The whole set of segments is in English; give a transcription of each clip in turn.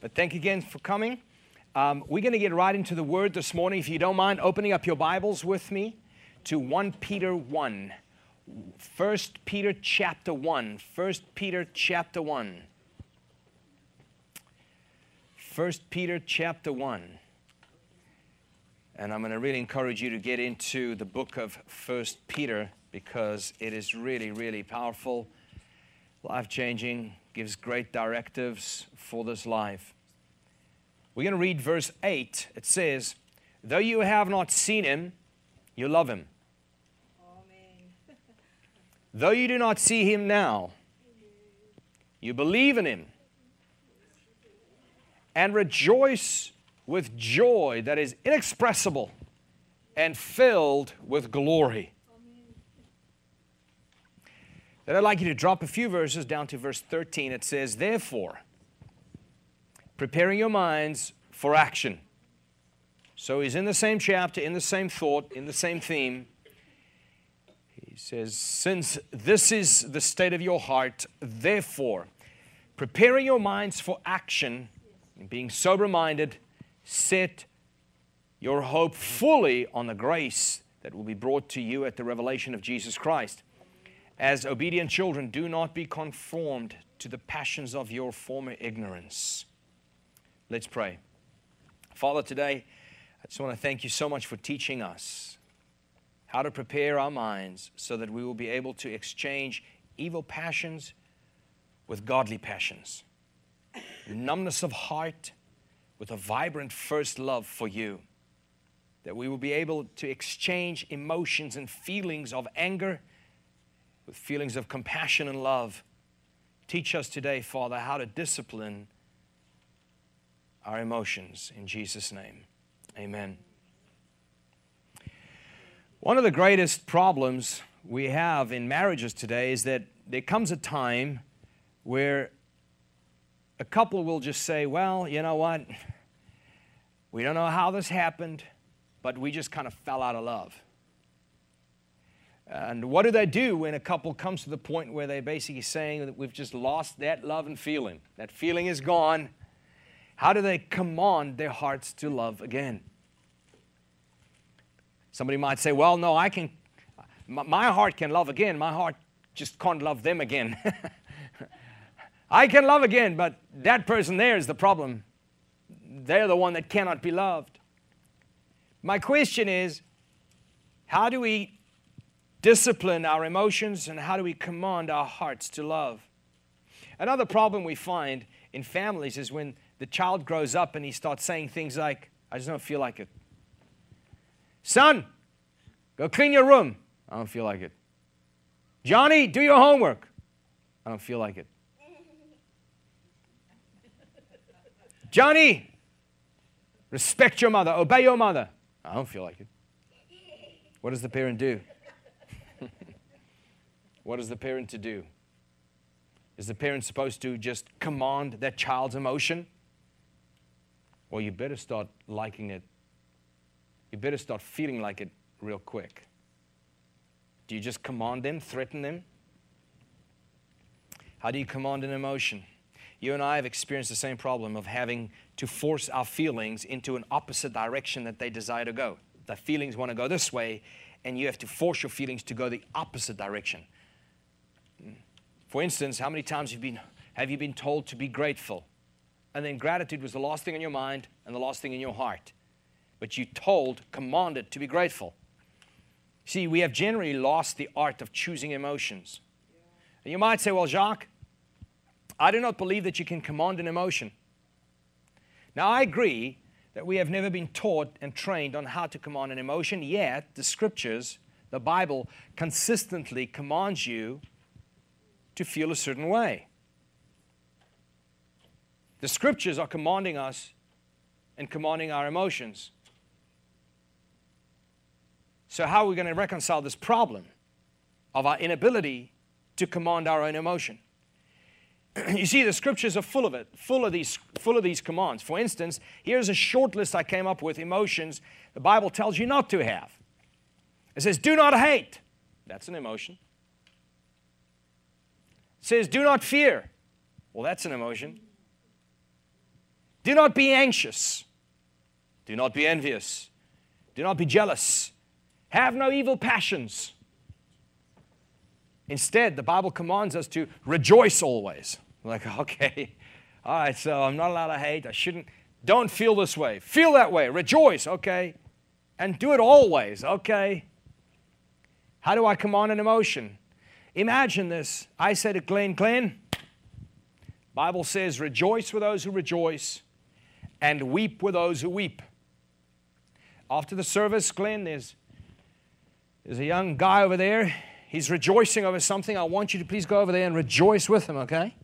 But thank you again for coming. Um, we're going to get right into the Word this morning. If you don't mind opening up your Bibles with me to 1 Peter 1. 1 Peter chapter 1. 1 Peter chapter 1. 1 Peter chapter 1. And I'm going to really encourage you to get into the book of 1 Peter because it is really, really powerful, life changing, gives great directives for this life. We're going to read verse 8. It says, Though you have not seen him, you love him. Though you do not see him now, you believe in him and rejoice with joy that is inexpressible and filled with glory. Then I'd like you to drop a few verses down to verse 13. It says, Therefore, preparing your minds for action. So he's in the same chapter, in the same thought, in the same theme. He says, Since this is the state of your heart, therefore, preparing your minds for action and being sober minded, set your hope fully on the grace that will be brought to you at the revelation of Jesus Christ. As obedient children, do not be conformed to the passions of your former ignorance. Let's pray. Father, today, I just want to thank you so much for teaching us how to prepare our minds so that we will be able to exchange evil passions with godly passions, numbness of heart with a vibrant first love for you, that we will be able to exchange emotions and feelings of anger with feelings of compassion and love. Teach us today, Father, how to discipline our emotions in Jesus' name. Amen. One of the greatest problems we have in marriages today is that there comes a time where a couple will just say, Well, you know what? We don't know how this happened, but we just kind of fell out of love. And what do they do when a couple comes to the point where they're basically saying that we've just lost that love and feeling? That feeling is gone how do they command their hearts to love again? Somebody might say, Well, no, I can, my heart can love again. My heart just can't love them again. I can love again, but that person there is the problem. They're the one that cannot be loved. My question is how do we discipline our emotions and how do we command our hearts to love? Another problem we find in families is when the child grows up and he starts saying things like, I just don't feel like it. Son, go clean your room. I don't feel like it. Johnny, do your homework. I don't feel like it. Johnny, respect your mother, obey your mother. I don't feel like it. What does the parent do? What is the parent to do? Is the parent supposed to just command that child's emotion? Well, you better start liking it. You better start feeling like it real quick. Do you just command them, threaten them? How do you command an emotion? You and I have experienced the same problem of having to force our feelings into an opposite direction that they desire to go. The feelings want to go this way, and you have to force your feelings to go the opposite direction. For instance, how many times have you been, have you been told to be grateful? and then gratitude was the last thing in your mind and the last thing in your heart. But you told, commanded to be grateful. See, we have generally lost the art of choosing emotions. And you might say, well, Jacques, I do not believe that you can command an emotion. Now, I agree that we have never been taught and trained on how to command an emotion, yet the scriptures, the Bible, consistently commands you to feel a certain way. The scriptures are commanding us and commanding our emotions. So, how are we going to reconcile this problem of our inability to command our own emotion? you see, the scriptures are full of it, full of these, full of these commands. For instance, here's a short list I came up with emotions the Bible tells you not to have. It says, "Do not hate." That's an emotion. Says, "Do not fear." Well, that's an emotion. Do not be anxious. Do not be envious. Do not be jealous. Have no evil passions. Instead, the Bible commands us to rejoice always. Like, okay, all right, so I'm not allowed to hate. I shouldn't. Don't feel this way. Feel that way. Rejoice, okay? And do it always, okay? How do I command an emotion? Imagine this. I said to Glenn, Glenn, Bible says, rejoice with those who rejoice and weep with those who weep. After the service, Glenn, there's, there's a young guy over there. He's rejoicing over something. I want you to please go over there and rejoice with him, okay?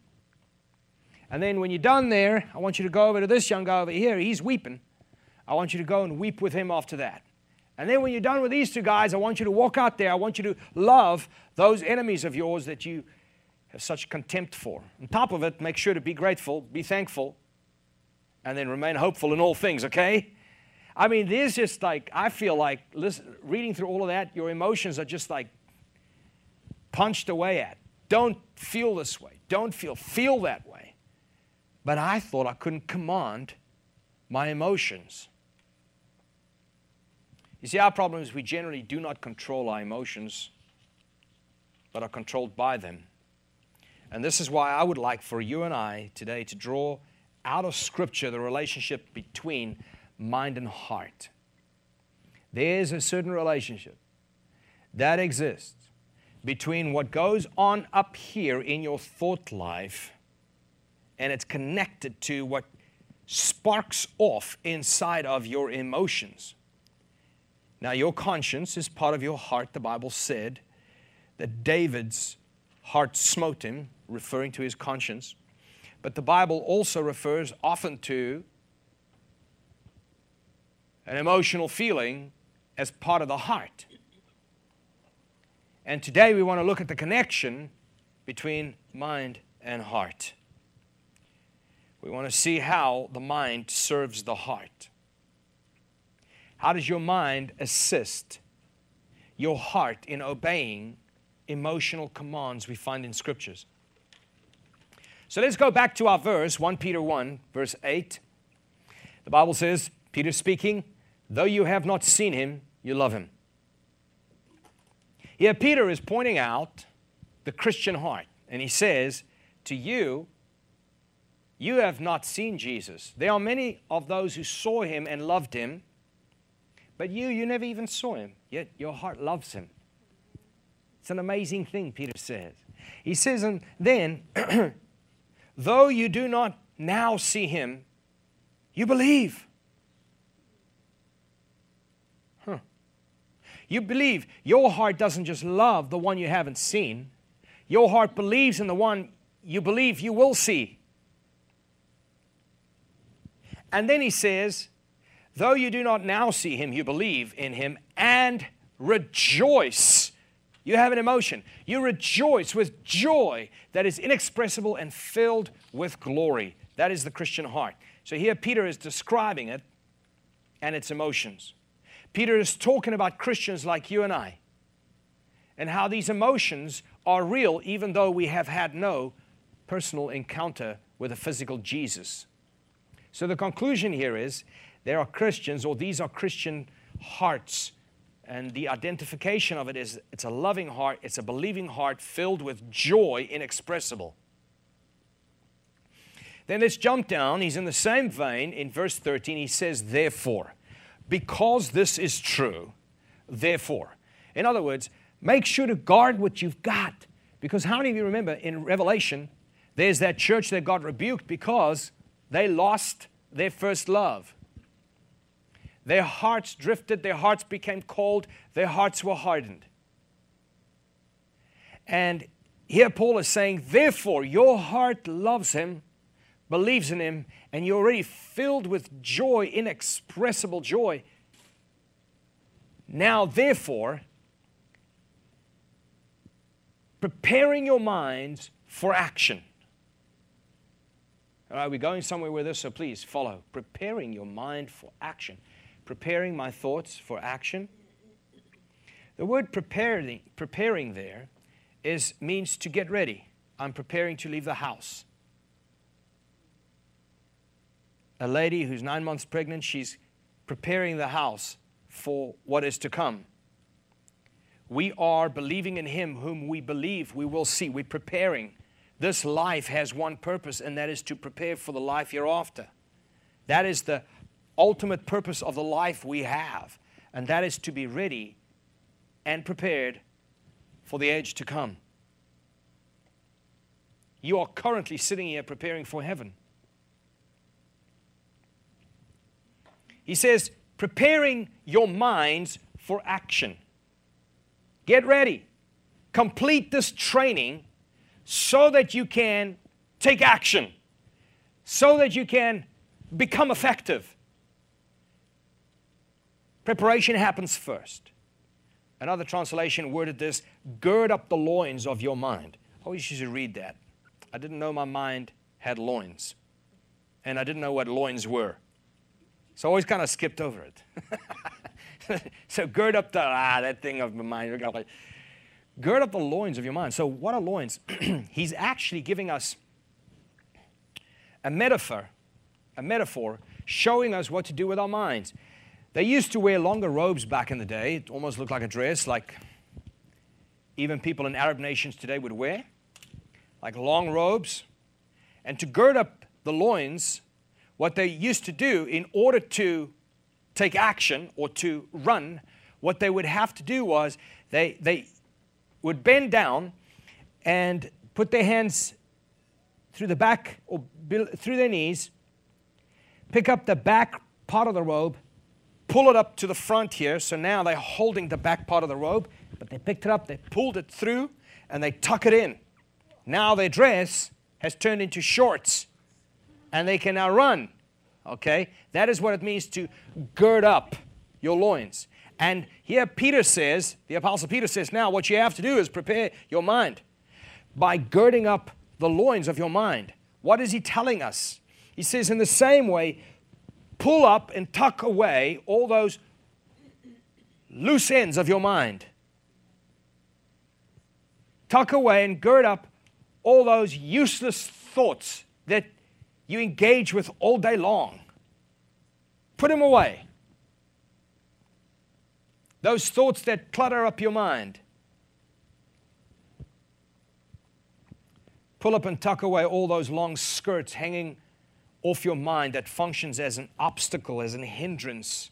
And then when you're done there, I want you to go over to this young guy over here. He's weeping. I want you to go and weep with him after that. And then when you're done with these two guys, I want you to walk out there. I want you to love those enemies of yours that you have such contempt for. On top of it, make sure to be grateful, be thankful, and then remain hopeful in all things, okay? I mean, there's just like, I feel like listen, reading through all of that, your emotions are just like punched away at. Don't feel this way. Don't feel, feel that way. But I thought I couldn't command my emotions. You see, our problem is we generally do not control our emotions, but are controlled by them. And this is why I would like for you and I today to draw out of Scripture the relationship between mind and heart. There's a certain relationship that exists between what goes on up here in your thought life and it's connected to what sparks off inside of your emotions. Now, your conscience is part of your heart. The Bible said that David's heart smote him, referring to his conscience. But the Bible also refers often to an emotional feeling as part of the heart. And today we want to look at the connection between mind and heart. We want to see how the mind serves the heart. How does your mind assist your heart in obeying emotional commands we find in scriptures? So let's go back to our verse, 1 Peter 1, verse 8. The Bible says, Peter speaking, though you have not seen him, you love him. Here, Peter is pointing out the Christian heart, and he says, To you, you have not seen Jesus. There are many of those who saw him and loved him, but you, you never even saw him, yet your heart loves him. It's an amazing thing, Peter says. He says, and then, though you do not now see him, you believe. Huh. You believe. Your heart doesn't just love the one you haven't seen, your heart believes in the one you believe you will see. And then he says, Though you do not now see him, you believe in him and rejoice. You have an emotion. You rejoice with joy that is inexpressible and filled with glory. That is the Christian heart. So here Peter is describing it and its emotions. Peter is talking about Christians like you and I and how these emotions are real even though we have had no personal encounter with a physical Jesus. So the conclusion here is there are Christians, or these are Christian hearts. And the identification of it is it's a loving heart, it's a believing heart filled with joy inexpressible. Then let's jump down. He's in the same vein. In verse 13, he says, Therefore, because this is true, therefore. In other words, make sure to guard what you've got. Because how many of you remember in Revelation, there's that church that got rebuked because they lost their first love. Their hearts drifted, their hearts became cold, their hearts were hardened. And here Paul is saying, therefore, your heart loves him, believes in him, and you're already filled with joy, inexpressible joy. Now, therefore, preparing your minds for action. All right, we're going somewhere with this, so please follow. Preparing your mind for action preparing my thoughts for action. The word preparing, preparing there is, means to get ready. I'm preparing to leave the house. a lady who's nine months pregnant, she's preparing the house for what is to come. We are believing in Him whom we believe we will see. We're preparing. This life has one purpose, and that is to prepare for the life hereafter. That is the ultimate purpose of the life we have, and that is to be ready and prepared for the age to come. You are currently sitting here preparing for heaven. He says, preparing your minds for action. Get ready. Complete this training so that you can take action, so that you can become effective. Preparation happens first. Another translation worded this gird up the loins of your mind. I always used to read that. I didn't know my mind had loins, and I didn't know what loins were. So I always kind of skipped over it. so gird up the, ah, that thing of my mind. Gird up the loins of your mind. So, what are loins? He's actually giving us a metaphor, a metaphor showing us what to do with our minds. They used to wear longer robes back in the day. It almost looked like a dress, like even people in Arab nations today would wear, like long robes. And to gird up the loins, what they used to do in order to take action or to run, what they would have to do was they, they would bend down and put their hands through the back or through their knees, pick up the back part of the robe, pull it up to the front here. So now they're holding the back part of the robe, but they picked it up, they pulled it through, and they tuck it in. Now their dress has turned into shorts, and they can now run. Okay? That is what it means to gird up your loins. And here Peter says, the Apostle Peter says, now what you have to do is prepare your mind by girding up the loins of your mind. What is he telling us? He says, in the same way, pull up and tuck away all those loose ends of your mind. Tuck away and gird up all those useless thoughts that you engage with all day long. Put them away. Those thoughts that clutter up your mind. Pull up and tuck away all those long skirts hanging off your mind that functions as an obstacle, as an hindrance,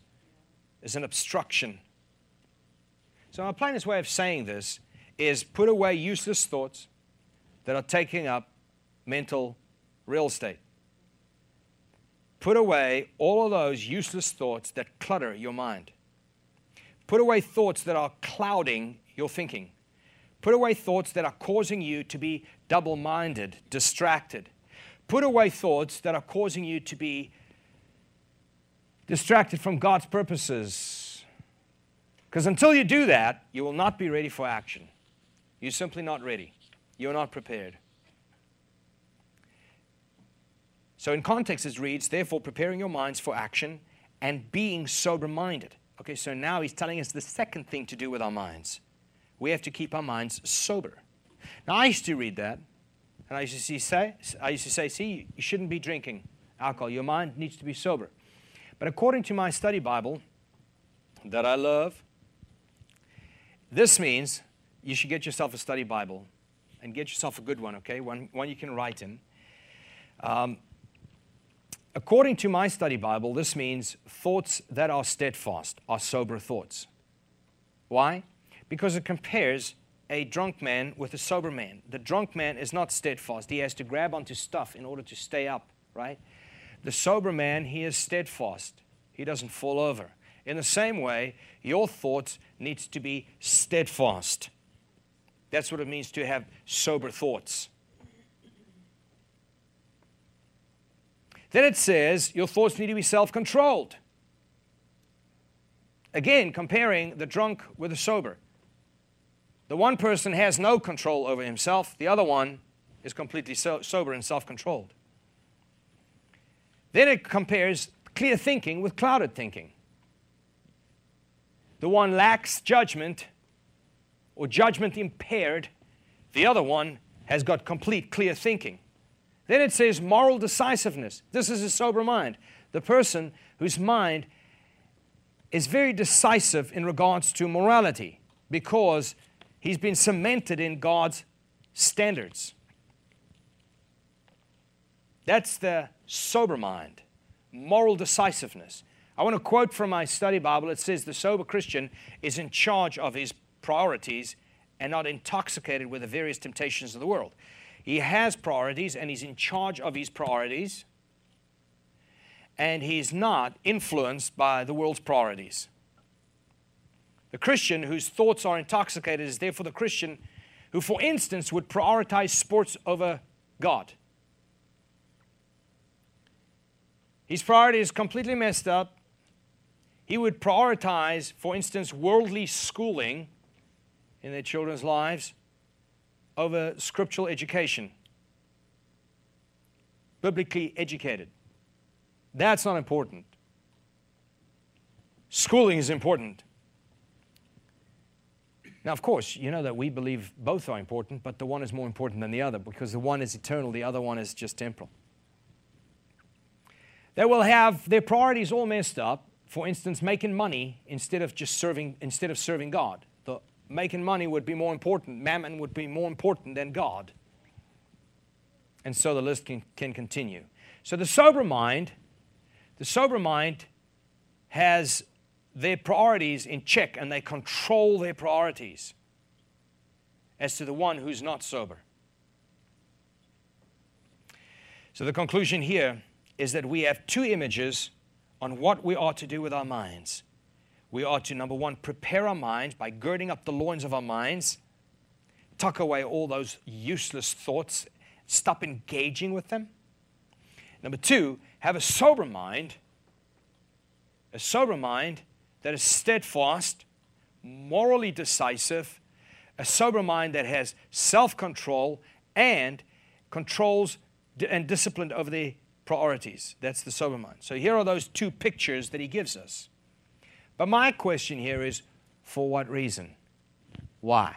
as an obstruction. So, my plainest way of saying this is put away useless thoughts that are taking up mental real estate. Put away all of those useless thoughts that clutter your mind. Put away thoughts that are clouding your thinking. Put away thoughts that are causing you to be double minded, distracted, Put away thoughts that are causing you to be distracted from God's purposes. Because until you do that, you will not be ready for action. You're simply not ready. You're not prepared. So, in context, it reads, therefore, preparing your minds for action and being sober minded. Okay, so now he's telling us the second thing to do with our minds. We have to keep our minds sober. Now, I used to read that and I used to say, I used to say, see, you shouldn't be drinking alcohol. Your mind needs to be sober. But according to my study Bible that I love, this means you should get yourself a study Bible and get yourself a good one, okay? One, one you can write in. Um, according to my study Bible, this means thoughts that are steadfast are sober thoughts. Why? Because it compares a drunk man with a sober man. The drunk man is not steadfast. He has to grab onto stuff in order to stay up, right? The sober man, he is steadfast. He doesn't fall over. In the same way, your thoughts needs to be steadfast. That's what it means to have sober thoughts. Then it says your thoughts need to be self controlled. Again, comparing the drunk with the sober. The one person has no control over himself, the other one is completely so- sober and self controlled. Then it compares clear thinking with clouded thinking. The one lacks judgment or judgment impaired, the other one has got complete clear thinking. Then it says moral decisiveness. This is a sober mind. The person whose mind is very decisive in regards to morality because he's been cemented in God's standards. That's the sober mind, moral decisiveness. I want to quote from my study Bible. It says, The sober Christian is in charge of his priorities and not intoxicated with the various temptations of the world. He has priorities and he's in charge of his priorities, and he's not influenced by the world's priorities. The Christian whose thoughts are intoxicated is therefore the Christian who, for instance, would prioritize sports over God. His priority is completely messed up. He would prioritize, for instance, worldly schooling in their children's lives over scriptural education, biblically educated. That's not important. Schooling is important. Now, of course, you know that we believe both are important, but the one is more important than the other because the one is eternal, the other one is just temporal. They will have their priorities all messed up. For instance, making money instead of just serving, instead of serving God. The making money would be more important. Mammon would be more important than God. And so the list can, can continue. So the sober mind, the sober mind has their priorities in check and they control their priorities as to the one who's not sober. So the conclusion here is that we have two images on what we ought to do with our minds. We ought to, number one, prepare our minds by girding up the loins of our minds, tuck away all those useless thoughts, stop engaging with them. Number two, have a sober mind, a sober mind that is steadfast, morally decisive, a sober mind that has self control and controls and disciplined over the priorities. That's the sober mind. So here are those two pictures that he gives us. But my question here is for what reason? Why?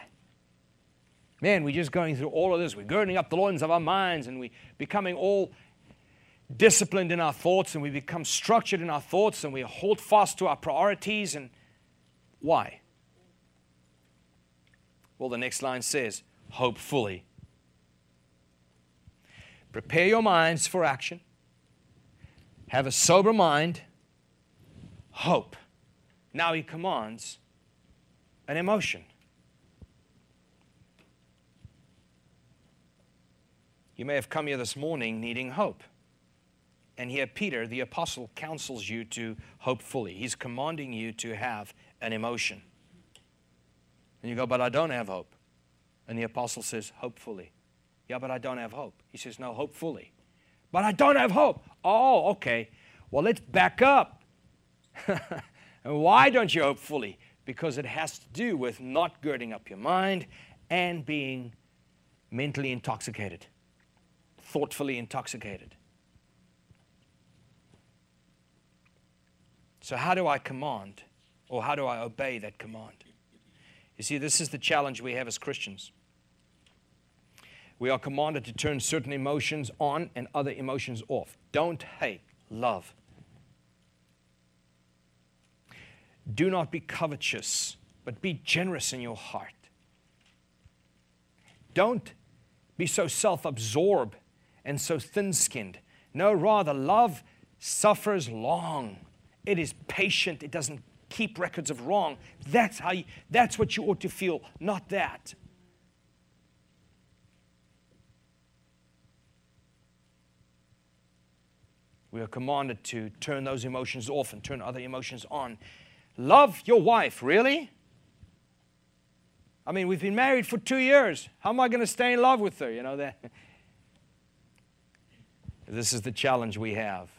Man, we're just going through all of this. We're girding up the loins of our minds and we're becoming all disciplined in our thoughts and we become structured in our thoughts and we hold fast to our priorities. And why? Well, the next line says, hope fully. Prepare your minds for action have a sober mind, hope. Now he commands an emotion. You may have come here this morning needing hope. And here, Peter, the apostle, counsels you to hope fully. He's commanding you to have an emotion. And you go, But I don't have hope. And the apostle says, Hopefully. Yeah, but I don't have hope. He says, No, hopefully. But I don't have hope. Oh, okay. Well, let's back up. and why don't you hope fully? Because it has to do with not girding up your mind and being mentally intoxicated, thoughtfully intoxicated. So, how do I command or how do I obey that command? You see, this is the challenge we have as Christians. We are commanded to turn certain emotions on and other emotions off. Don't hate, love. Do not be covetous, but be generous in your heart. Don't be so self absorbed and so thin skinned. No, rather, love suffers long. It is patient. It doesn't keep records of wrong. That's how you, that's what you ought to feel, not that. We are commanded to turn those emotions off and turn other emotions on. Love your wife, really? I mean, we've been married for two years. How am I going to stay in love with her? You know that. This is the challenge we have.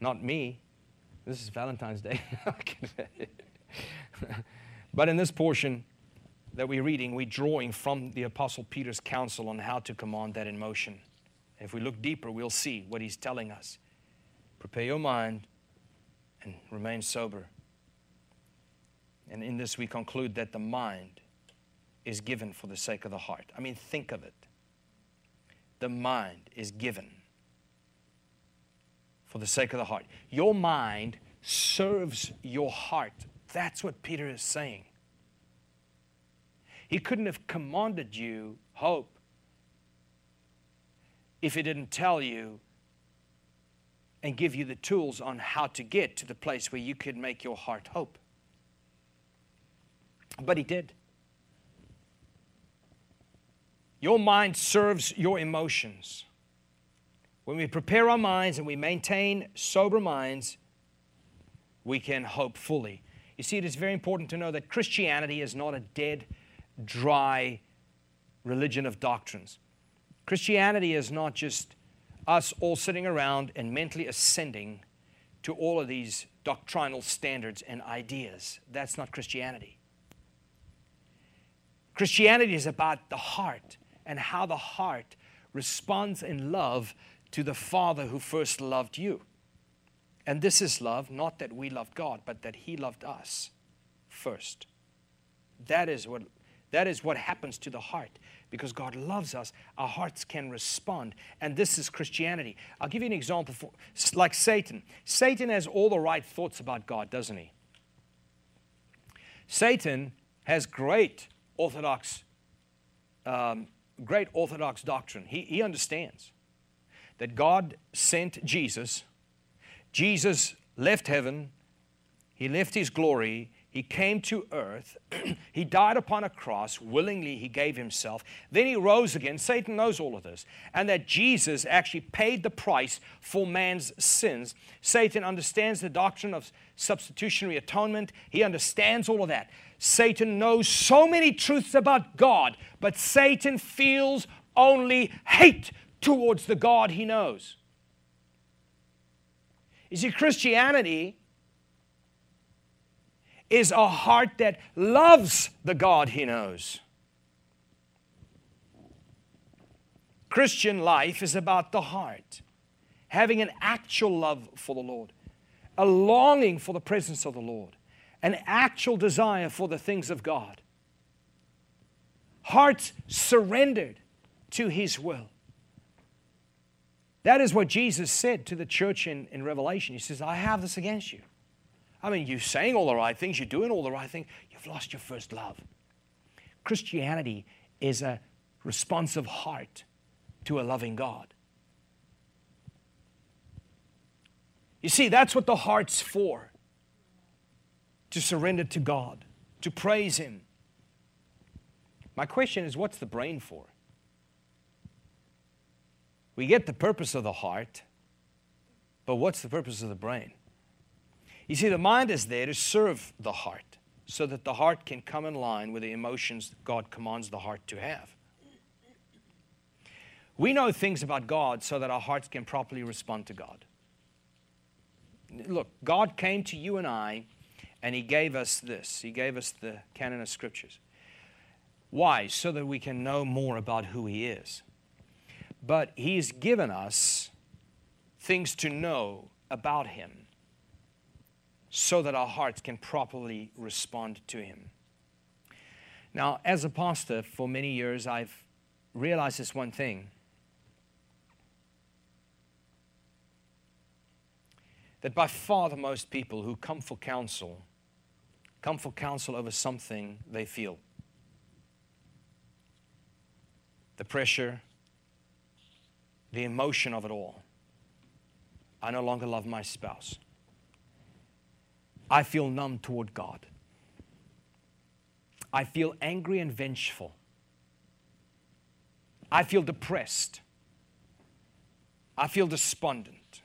Not me. This is Valentine's Day. but in this portion that we're reading, we're drawing from the Apostle Peter's counsel on how to command that in motion. If we look deeper, we'll see what he's telling us. Prepare your mind and remain sober. And in this, we conclude that the mind is given for the sake of the heart. I mean, think of it. the mind is given for the sake of the heart. Your mind serves your heart. That's what Peter is saying. He couldn't have commanded you hope if he didn't tell you and give you the tools on how to get to the place where you could make your heart hope. But he did. Your mind serves your emotions. When we prepare our minds and we maintain sober minds, we can hope fully. You see, it is very important to know that Christianity is not a dead, dry religion of doctrines. Christianity is not just us all sitting around and mentally ascending to all of these doctrinal standards and ideas. That's not Christianity. Christianity is about the heart and how the heart responds in love to the Father who first loved you. And this is love, not that we loved God, but that He loved us first. That is what, that is what happens to the heart. Because God loves us, our hearts can respond. And this is Christianity. I'll give you an example for, like Satan. Satan has all the right thoughts about God, doesn't he? Satan has great orthodox, um, great orthodox doctrine. He, he understands that God sent Jesus. Jesus left heaven, he left his glory, he came to earth. he died upon a cross. Willingly, he gave himself. Then he rose again. Satan knows all of this. And that Jesus actually paid the price for man's sins. Satan understands the doctrine of substitutionary atonement. He understands all of that. Satan knows so many truths about God, but Satan feels only hate towards the God he knows. You see, Christianity is a heart that loves the God he knows. Christian life is about the heart, having an actual love for the Lord, a longing for the presence of the Lord, an actual desire for the things of God. Hearts surrendered to His will. That is what Jesus said to the church in, in Revelation. He says, I have this against you. I mean, you're saying all the right things, you're doing all the right things, you've lost your first love. Christianity is a responsive heart to a loving God. You see, that's what the heart's for to surrender to God, to praise Him. My question is what's the brain for? We get the purpose of the heart, but what's the purpose of the brain? You see, the mind is there to serve the heart so that the heart can come in line with the emotions God commands the heart to have. We know things about God so that our hearts can properly respond to God. Look, God came to you and I and He gave us this. He gave us the canon of scriptures. Why? So that we can know more about who He is. But He's given us things to know about Him so that our hearts can properly respond to Him. Now, as a pastor for many years, I've realized this one thing that by far the most people who come for counsel come for counsel over something they feel. The pressure, the emotion of it all. I no longer love my spouse. I feel numb toward God. I feel angry and vengeful. I feel depressed. I feel despondent.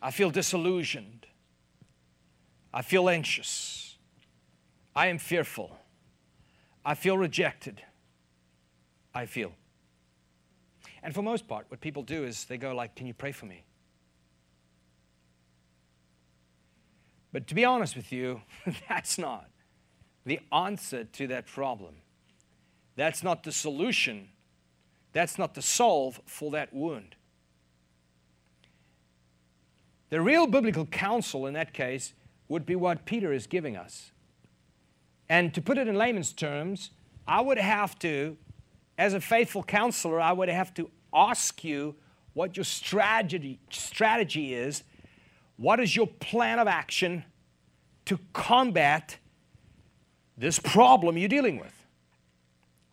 I feel disillusioned. I feel anxious. I am fearful. I feel rejected. I feel. And for most part, what people do is they go like, "Can you pray for me?" But to be honest with you, that's not the answer to that problem. That's not the solution. That's not the solve for that wound. The real biblical counsel in that case would be what Peter is giving us. And to put it in layman's terms, I would have to as a faithful counselor, I would have to ask you what your strategy, strategy is. What is your plan of action to combat this problem you're dealing with?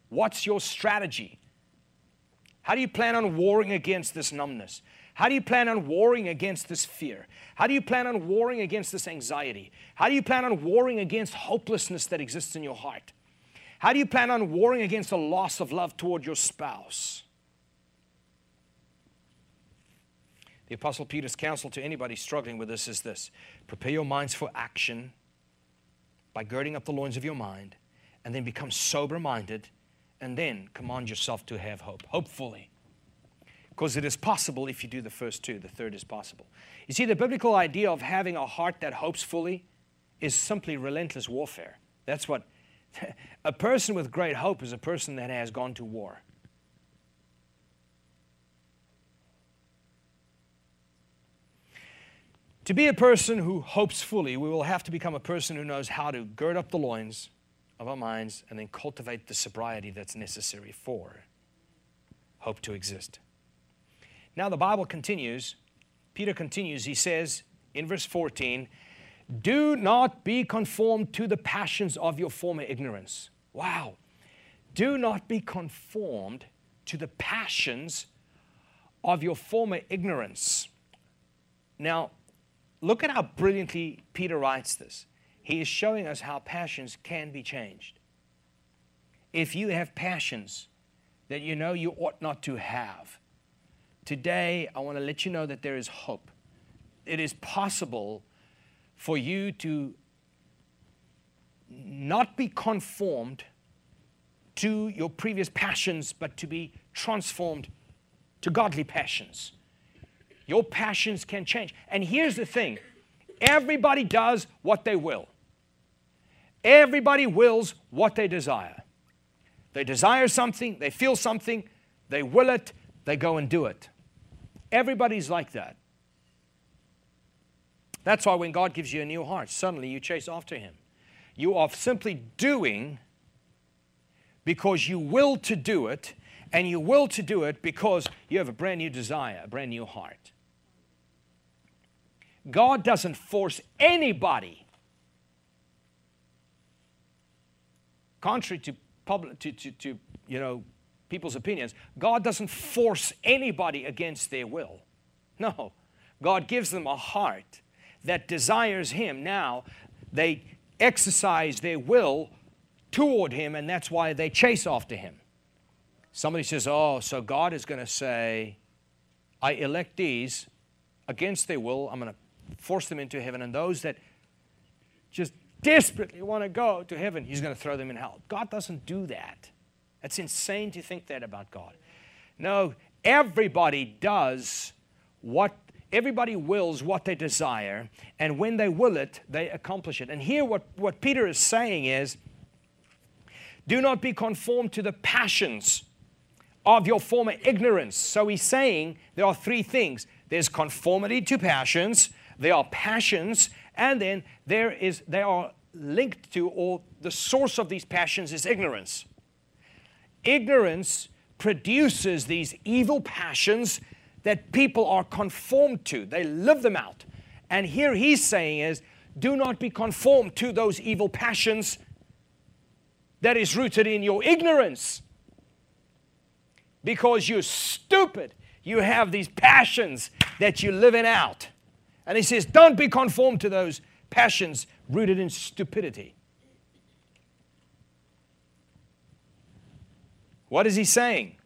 What's your strategy? How do you plan on warring against this numbness? How do you plan on warring against this fear? How do you plan on warring against this anxiety? How do you plan on warring against hopelessness that exists in your heart? How do you plan on warring against the loss of love toward your spouse? The Apostle Peter's counsel to anybody struggling with this is this prepare your minds for action by girding up the loins of your mind, and then become sober minded, and then command yourself to have hope. Hopefully. Because it is possible if you do the first two, the third is possible. You see, the biblical idea of having a heart that hopes fully is simply relentless warfare. That's what a person with great hope is a person that has gone to war. To be a person who hopes fully, we will have to become a person who knows how to gird up the loins of our minds and then cultivate the sobriety that's necessary for hope to exist. Now, the Bible continues. Peter continues. He says in verse 14, Do not be conformed to the passions of your former ignorance. Wow. Do not be conformed to the passions of your former ignorance. Now, Look at how brilliantly Peter writes this. He is showing us how passions can be changed. If you have passions that you know you ought not to have, today I want to let you know that there is hope. It is possible for you to not be conformed to your previous passions, but to be transformed to godly passions. Your passions can change. And here's the thing everybody does what they will, everybody wills what they desire. They desire something, they feel something, they will it, they go and do it. Everybody's like that. That's why when God gives you a new heart, suddenly you chase after Him. You are simply doing because you will to do it, and you will to do it because you have a brand new desire, a brand new heart. God doesn't force anybody. Contrary to public, to, to, to you know, people's opinions, God doesn't force anybody against their will. No. God gives them a heart that desires Him. Now, they exercise their will toward Him, and that's why they chase after Him. Somebody says, Oh, so God is going to say, I elect these against their will. I'm going to force them into heaven, and those that just desperately want to go to heaven, He's going to throw them in hell. God doesn't do that. That's insane to think that about God. No, everybody does what everybody wills what they desire, and when they will it, they accomplish it. And here, what, what Peter is saying is do not be conformed to the passions of your former ignorance. So he's saying there are three things there's conformity to passions, there are passions, and then there is they are linked to, or the source of these passions is ignorance. Ignorance produces these evil passions that people are conformed to. They live them out. And here he's saying is, do not be conformed to those evil passions that is rooted in your ignorance. Because you're stupid, you have these passions that you're living out. And he says, Don't be conformed to those passions rooted in stupidity. What is he saying?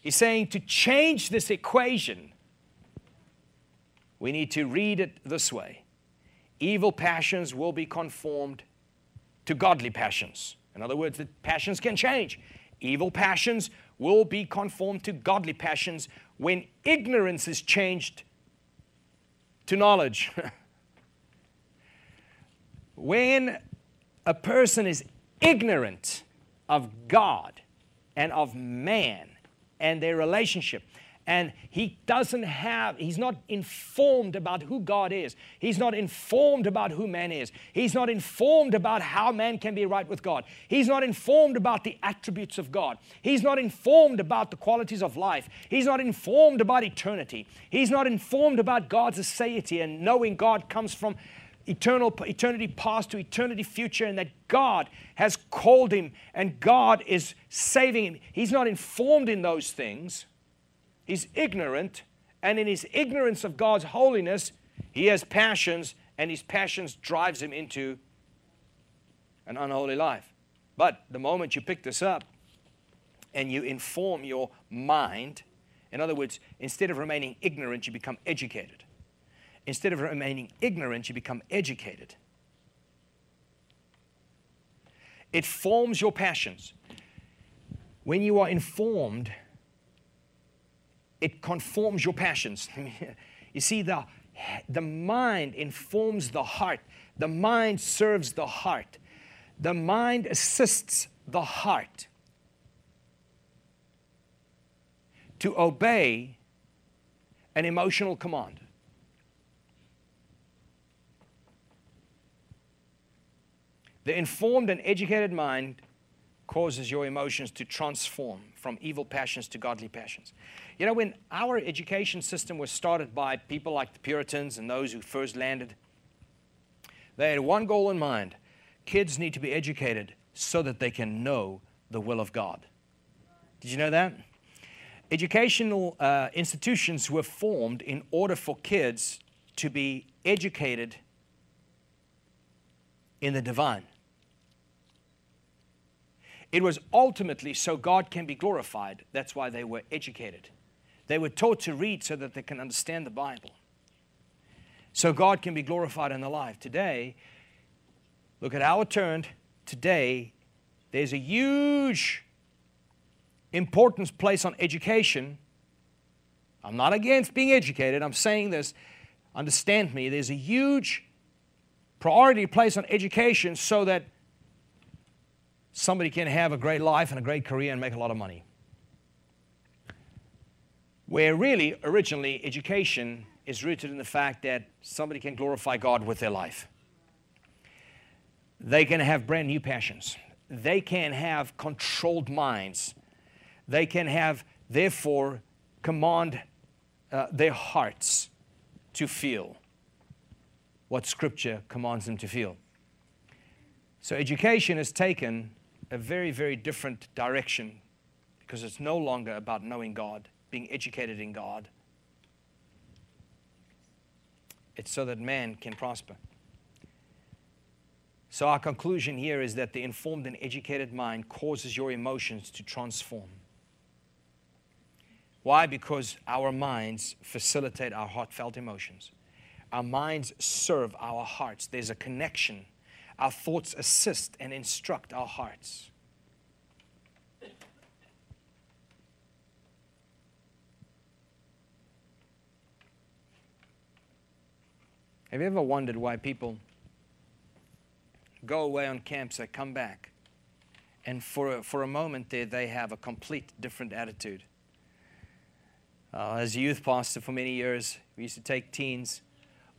He's saying to change this equation, we need to read it this way evil passions will be conformed to godly passions. In other words, the passions can change. Evil passions will be conformed to godly passions when ignorance is changed to knowledge. when a person is ignorant of God and of man and their relationship and he doesn't have, he's not informed about who God is. He's not informed about who man is. He's not informed about how man can be right with God. He's not informed about the attributes of God. He's not informed about the qualities of life. He's not informed about eternity. He's not informed about God's aseity and knowing God comes from eternal eternity past to eternity future and that God has called him and God is saving him. He's not informed in those things. He's ignorant, and in his ignorance of God's holiness, he has passions, and his passions drives him into an unholy life. But the moment you pick this up and you inform your mind, in other words, instead of remaining ignorant, you become educated. Instead of remaining ignorant, you become educated. It forms your passions. When you are informed, it conforms your passions. you see, the, the mind informs the heart, the mind serves the heart, the mind assists the heart to obey an emotional command. The informed and educated mind causes your emotions to transform from evil passions to godly passions. You know, when our education system was started by people like the Puritans and those who first landed, they had one goal in mind kids need to be educated so that they can know the will of God. Did you know that? Educational uh, institutions were formed in order for kids to be educated in the divine. It was ultimately so God can be glorified. That's why they were educated. They were taught to read so that they can understand the Bible. So God can be glorified in their life. Today, look at how it turned. Today, there's a huge importance placed on education. I'm not against being educated. I'm saying this, understand me. There's a huge priority placed on education so that somebody can have a great life and a great career and make a lot of money. Where really, originally, education is rooted in the fact that somebody can glorify God with their life. They can have brand new passions. They can have controlled minds. They can have, therefore, command uh, their hearts to feel what Scripture commands them to feel. So, education is taken a very, very different direction because it's no longer about knowing God, being educated in God. It's so that man can prosper. So, our conclusion here is that the informed and educated mind causes your emotions to transform. Why? Because our minds facilitate our heartfelt emotions. Our minds serve our hearts. There's a connection our thoughts assist and instruct our hearts. Have you ever wondered why people go away on camps, they come back, and for a, for a moment there they have a complete different attitude? Uh, as a youth pastor for many years, we used to take teens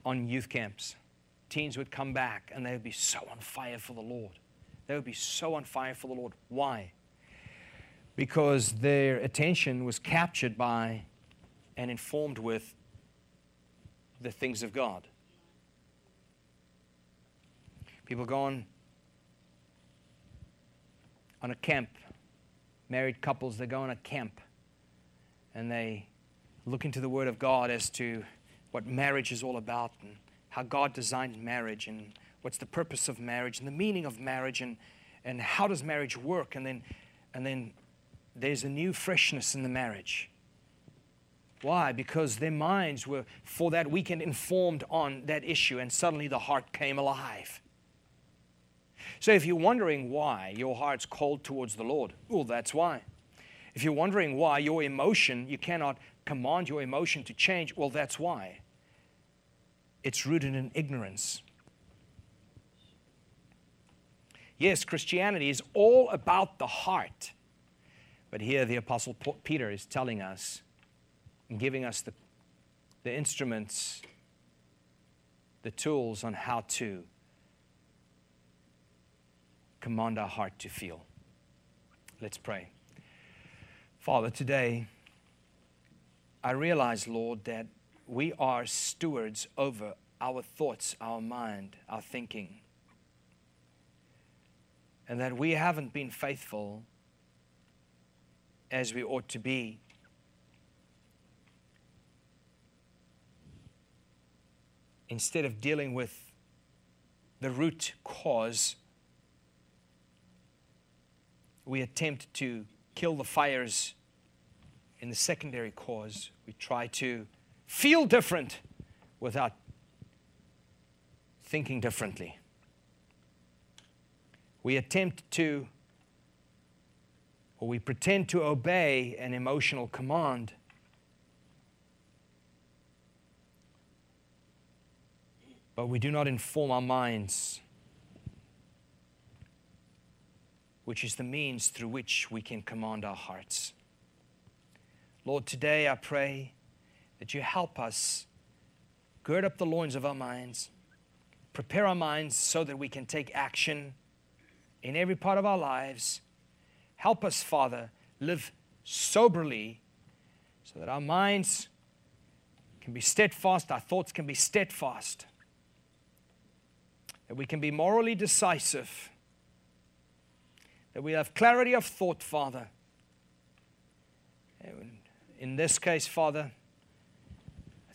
on youth camps teens would come back and they would be so on fire for the Lord. They would be so on fire for the Lord. Why? Because their attention was captured by and informed with the things of God. People go on, on a camp, married couples, they go on a camp and they look into the Word of God as to what marriage is all about and how God designed marriage and what's the purpose of marriage and the meaning of marriage and, and how does marriage work. And then, and then there's a new freshness in the marriage. Why? Because their minds were for that weekend informed on that issue, and suddenly the heart came alive. So, if you're wondering why your heart's cold towards the Lord, well, that's why. If you're wondering why your emotion, you cannot command your emotion to change, well, that's why it's rooted in ignorance. Yes, Christianity is all about the heart. But here the Apostle Peter is telling us and giving us the, the instruments, the tools on how to command our heart to feel. Let's pray. Father, today I realize, Lord, that we are stewards over our thoughts, our mind, our thinking. And that we haven't been faithful as we ought to be. Instead of dealing with the root cause, we attempt to kill the fires in the secondary cause. We try to feel different without thinking differently. We attempt to, or we pretend to obey an emotional command. But we do not inform our minds, which is the means through which we can command our hearts. Lord, today I pray that you help us gird up the loins of our minds, prepare our minds so that we can take action in every part of our lives. Help us, Father, live soberly so that our minds can be steadfast, our thoughts can be steadfast, that we can be morally decisive, that we have clarity of thought, Father. In this case, Father,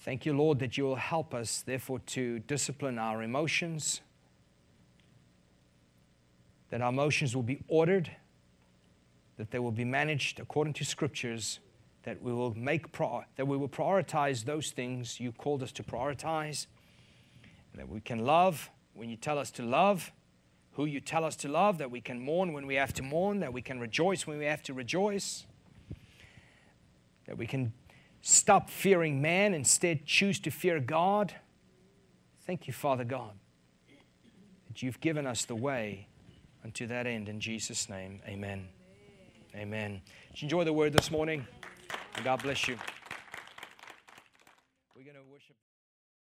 Thank you, Lord, that you will help us, therefore, to discipline our emotions, that our emotions will be ordered, that they will be managed according to scriptures, that we will make pro- that we will prioritize those things you called us to prioritize, that we can love when you tell us to love, who you tell us to love, that we can mourn when we have to mourn, that we can rejoice when we have to rejoice, that we can Stop fearing man, instead, choose to fear God. Thank you, Father God, that you've given us the way unto that end. In Jesus' name, amen. Amen. Did you enjoy the word this morning? And God bless you.